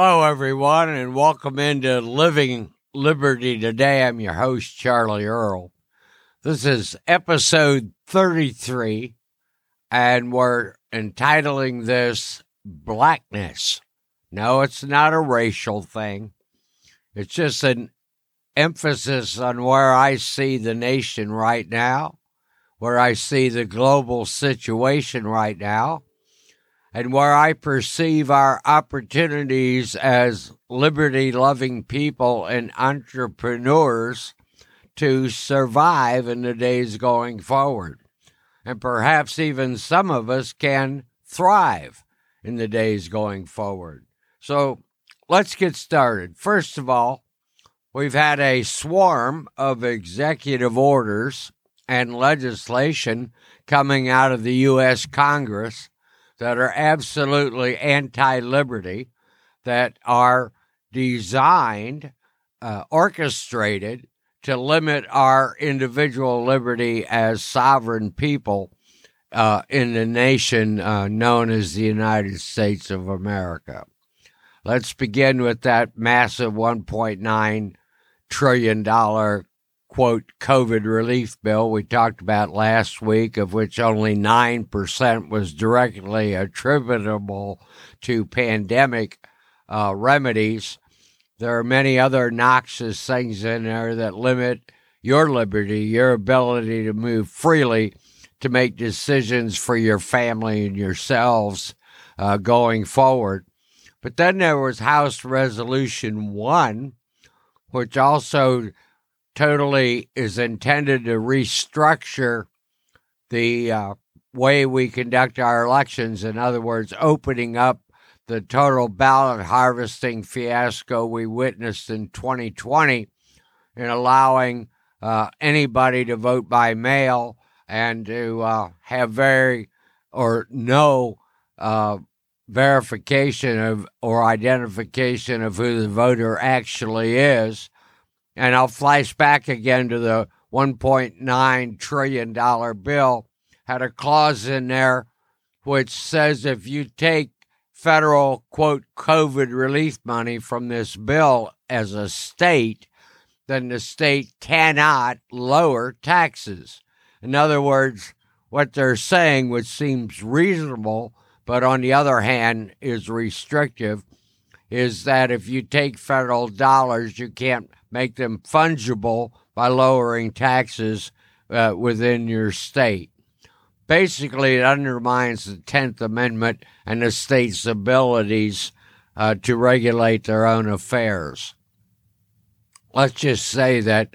Hello, everyone, and welcome into Living Liberty Today. I'm your host, Charlie Earl. This is episode 33, and we're entitling this Blackness. No, it's not a racial thing, it's just an emphasis on where I see the nation right now, where I see the global situation right now and where I perceive our opportunities as liberty loving people and entrepreneurs to survive in the days going forward. And perhaps even some of us can thrive in the days going forward. So let's get started. First of all, we've had a swarm of executive orders and legislation coming out of the U.S. Congress that are absolutely anti liberty, that are designed, uh, orchestrated to limit our individual liberty as sovereign people uh, in the nation uh, known as the United States of America. Let's begin with that massive $1.9 trillion quote COVID relief bill we talked about last week, of which only 9% was directly attributable to pandemic uh, remedies. There are many other noxious things in there that limit your liberty, your ability to move freely, to make decisions for your family and yourselves uh, going forward. But then there was House Resolution 1, which also totally is intended to restructure the uh, way we conduct our elections. In other words, opening up the total ballot harvesting fiasco we witnessed in 2020 and allowing uh, anybody to vote by mail and to uh, have very or no uh, verification of or identification of who the voter actually is and I'll flash back again to the $1.9 trillion bill, had a clause in there which says if you take federal, quote, COVID relief money from this bill as a state, then the state cannot lower taxes. In other words, what they're saying, which seems reasonable, but on the other hand is restrictive, is that if you take federal dollars, you can't make them fungible by lowering taxes uh, within your state. Basically, it undermines the 10th Amendment and the state's abilities uh, to regulate their own affairs. Let's just say that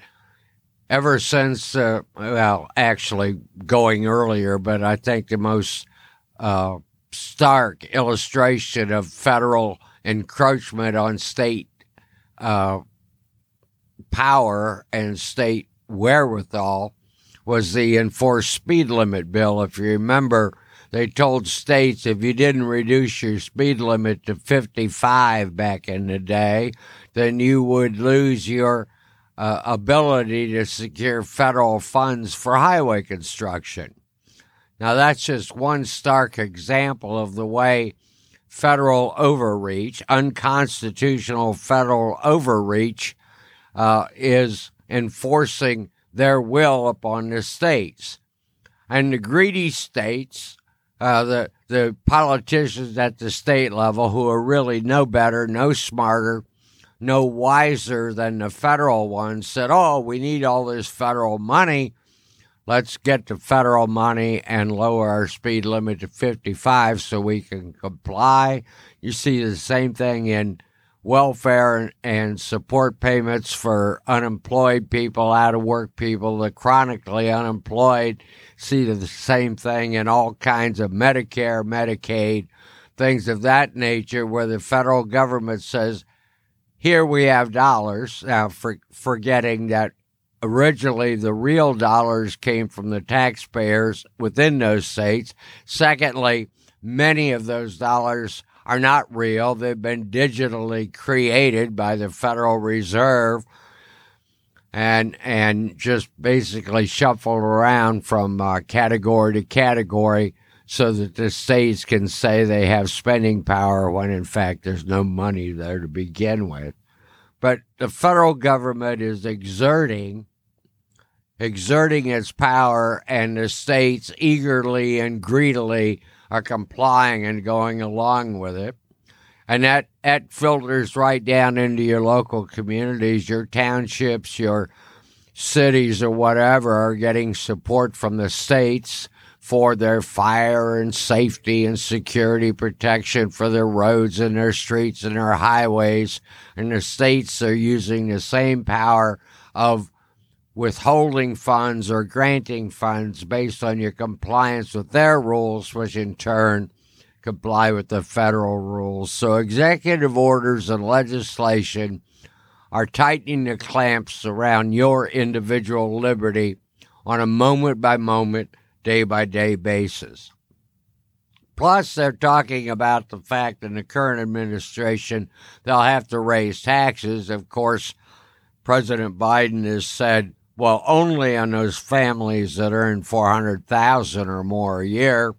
ever since, uh, well, actually going earlier, but I think the most uh, stark illustration of federal encroachment on state uh, power and state wherewithal was the enforced speed limit bill. If you remember, they told states if you didn't reduce your speed limit to 55 back in the day, then you would lose your uh, ability to secure federal funds for highway construction. Now, that's just one stark example of the way federal overreach, unconstitutional federal overreach, uh, is enforcing their will upon the states. And the greedy states, uh, the, the politicians at the state level who are really no better, no smarter, no wiser than the federal ones, said, Oh, we need all this federal money. Let's get the federal money and lower our speed limit to 55 so we can comply. You see the same thing in welfare and support payments for unemployed people, out of work people, the chronically unemployed see the same thing in all kinds of Medicare, Medicaid, things of that nature, where the federal government says, here we have dollars. Now, for, forgetting that originally the real dollars came from the taxpayers within those states. Secondly, many of those dollars are not real. They've been digitally created by the Federal Reserve and and just basically shuffled around from uh, category to category so that the states can say they have spending power when in fact there's no money there to begin with. But the federal government is exerting exerting its power and the states eagerly and greedily are complying and going along with it. And that, that filters right down into your local communities, your townships, your cities, or whatever are getting support from the states for their fire and safety and security protection for their roads and their streets and their highways. And the states are using the same power of withholding funds or granting funds based on your compliance with their rules, which in turn comply with the federal rules. So executive orders and legislation are tightening the clamps around your individual liberty on a moment by moment, day by day basis. Plus, they're talking about the fact in the current administration they'll have to raise taxes. Of course, President Biden has said, well, only on those families that earn 400,000 or more a year.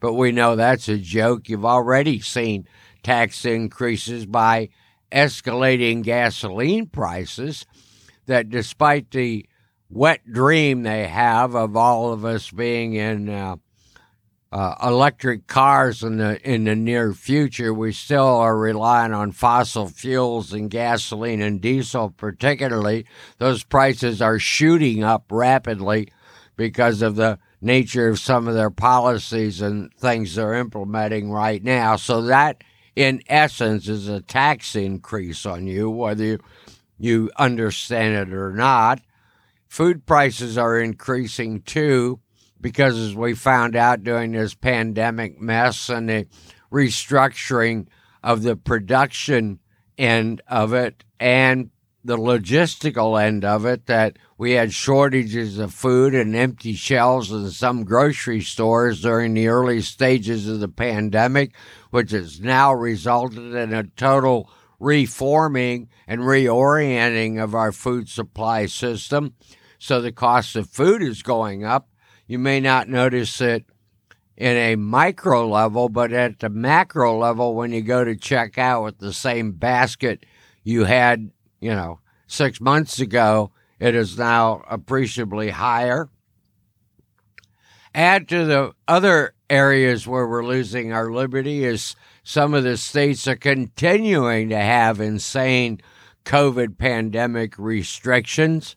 But we know that's a joke. You've already seen tax increases by escalating gasoline prices that despite the wet dream they have of all of us being in uh, uh, electric cars in the in the near future, we still are relying on fossil fuels and gasoline and diesel, particularly. Those prices are shooting up rapidly because of the nature of some of their policies and things they're implementing right now. So that, in essence, is a tax increase on you, whether you, you understand it or not. Food prices are increasing too because as we found out during this pandemic mess and the restructuring of the production end of it and the logistical end of it that we had shortages of food and empty shelves in some grocery stores during the early stages of the pandemic, which has now resulted in a total reforming and reorienting of our food supply system. So the cost of food is going up you may not notice it in a micro level, but at the macro level, when you go to check out with the same basket you had, you know, six months ago, it is now appreciably higher. Add to the other areas where we're losing our liberty is some of the states are continuing to have insane COVID pandemic restrictions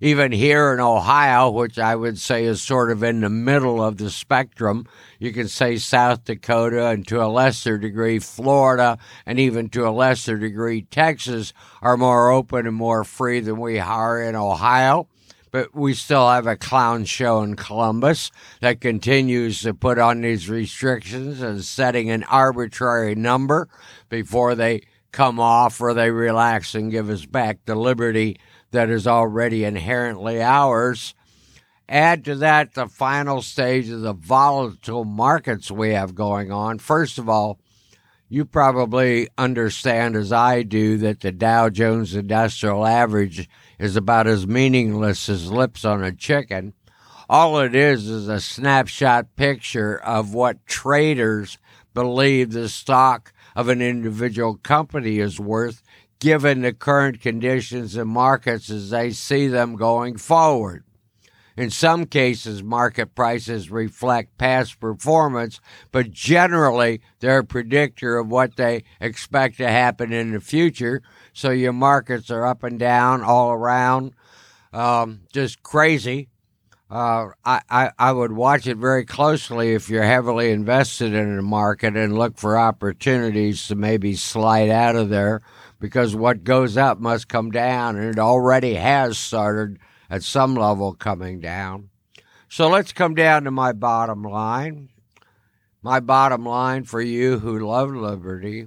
even here in Ohio, which I would say is sort of in the middle of the spectrum, you can say South Dakota and to a lesser degree Florida and even to a lesser degree Texas are more open and more free than we are in Ohio. But we still have a clown show in Columbus that continues to put on these restrictions and setting an arbitrary number before they come off or they relax and give us back the liberty that is already inherently ours. Add to that the final stage of the volatile markets we have going on. First of all, you probably understand as I do that the Dow Jones Industrial Average is about as meaningless as lips on a chicken. All it is is a snapshot picture of what traders believe the stock of an individual company is worth given the current conditions and markets as they see them going forward. In some cases, market prices reflect past performance, but generally they're a predictor of what they expect to happen in the future. So your markets are up and down all around, um, just crazy. Uh, I, I, I would watch it very closely if you're heavily invested in the market and look for opportunities to maybe slide out of there because what goes up must come down, and it already has started at some level coming down. So let's come down to my bottom line. My bottom line for you who love liberty,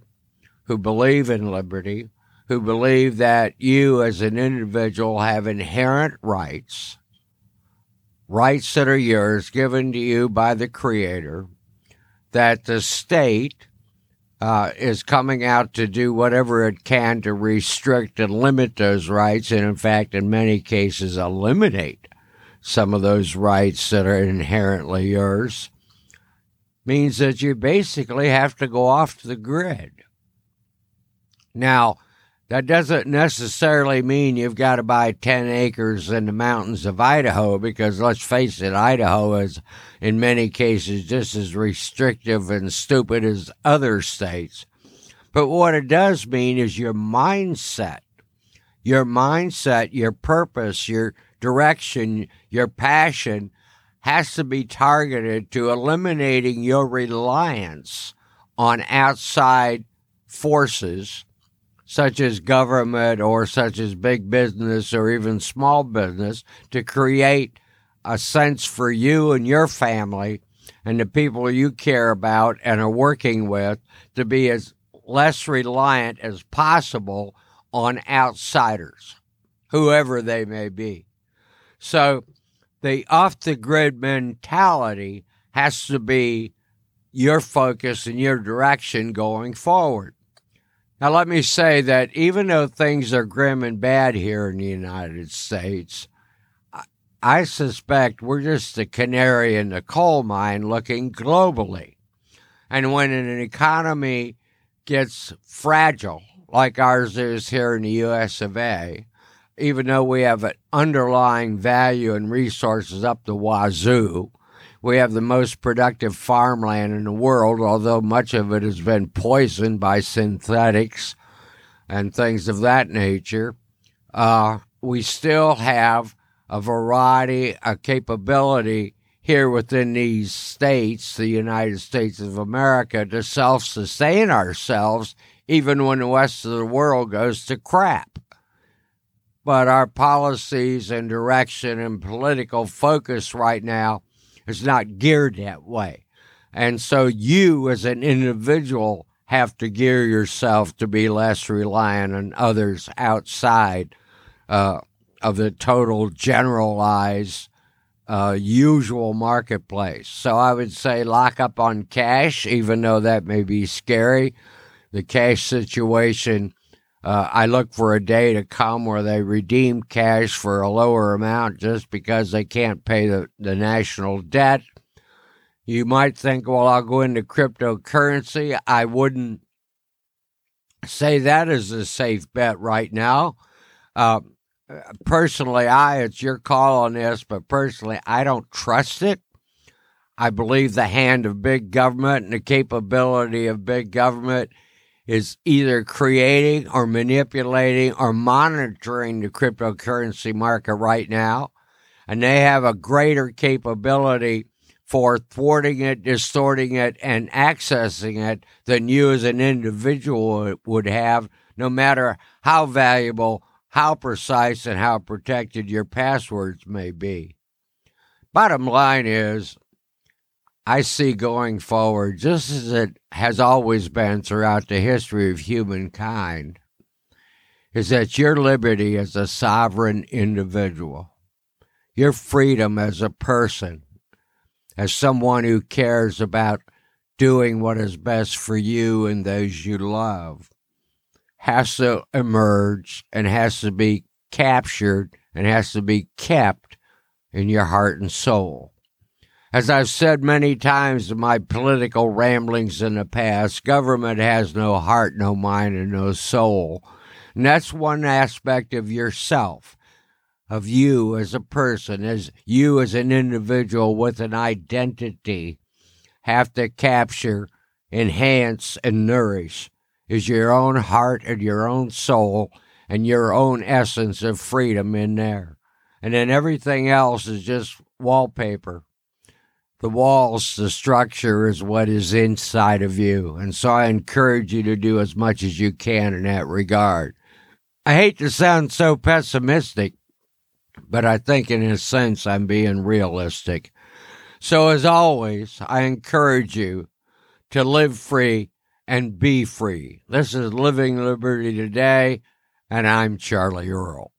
who believe in liberty, who believe that you as an individual have inherent rights, rights that are yours given to you by the Creator, that the state uh, is coming out to do whatever it can to restrict and limit those rights, and in fact, in many cases, eliminate some of those rights that are inherently yours. means that you basically have to go off the grid. Now, that doesn't necessarily mean you've got to buy 10 acres in the mountains of Idaho because let's face it, Idaho is in many cases just as restrictive and stupid as other states. But what it does mean is your mindset, your mindset, your purpose, your direction, your passion has to be targeted to eliminating your reliance on outside forces such as government or such as big business or even small business to create a sense for you and your family and the people you care about and are working with to be as less reliant as possible on outsiders, whoever they may be. So the off the grid mentality has to be your focus and your direction going forward. Now, let me say that even though things are grim and bad here in the United States, I suspect we're just the canary in the coal mine looking globally. And when an economy gets fragile, like ours is here in the US of A, even though we have an underlying value and resources up the wazoo, we have the most productive farmland in the world, although much of it has been poisoned by synthetics and things of that nature. Uh, we still have a variety, a capability here within these states, the United States of America, to self sustain ourselves, even when the rest of the world goes to crap. But our policies and direction and political focus right now is not geared that way. And so you as an individual have to gear yourself to be less reliant on others outside uh, of the total generalized uh, usual marketplace. So I would say lock up on cash, even though that may be scary. The cash situation, uh, I look for a day to come where they redeem cash for a lower amount just because they can't pay the, the national debt. You might think, well, I'll go into cryptocurrency. I wouldn't say that is a safe bet right now. Uh, personally, I, it's your call on this, but personally, I don't trust it. I believe the hand of big government and the capability of big government is either creating or manipulating or monitoring the cryptocurrency market right now. And they have a greater capability for thwarting it, distorting it, and accessing it than you as an individual would have, no matter how valuable how precise and how protected your passwords may be. Bottom line is, I see going forward, just as it has always been throughout the history of humankind, is that your liberty as a sovereign individual, your freedom as a person, as someone who cares about doing what is best for you and those you love, has to emerge and has to be captured and has to be kept in your heart and soul. As I've said many times in my political ramblings in the past, government has no heart, no mind, and no soul. And that's one aspect of yourself, of you as a person, as you as an individual with an identity, have to capture, enhance, and nourish is your own heart and your own soul and your own essence of freedom in there. And then everything else is just wallpaper. The walls, the structure is what is inside of you. And so I encourage you to do as much as you can in that regard. I hate to sound so pessimistic, but I think in a sense I'm being realistic. So as always, I encourage you to live free and be free. This is Living Liberty Today, and I'm Charlie Earl.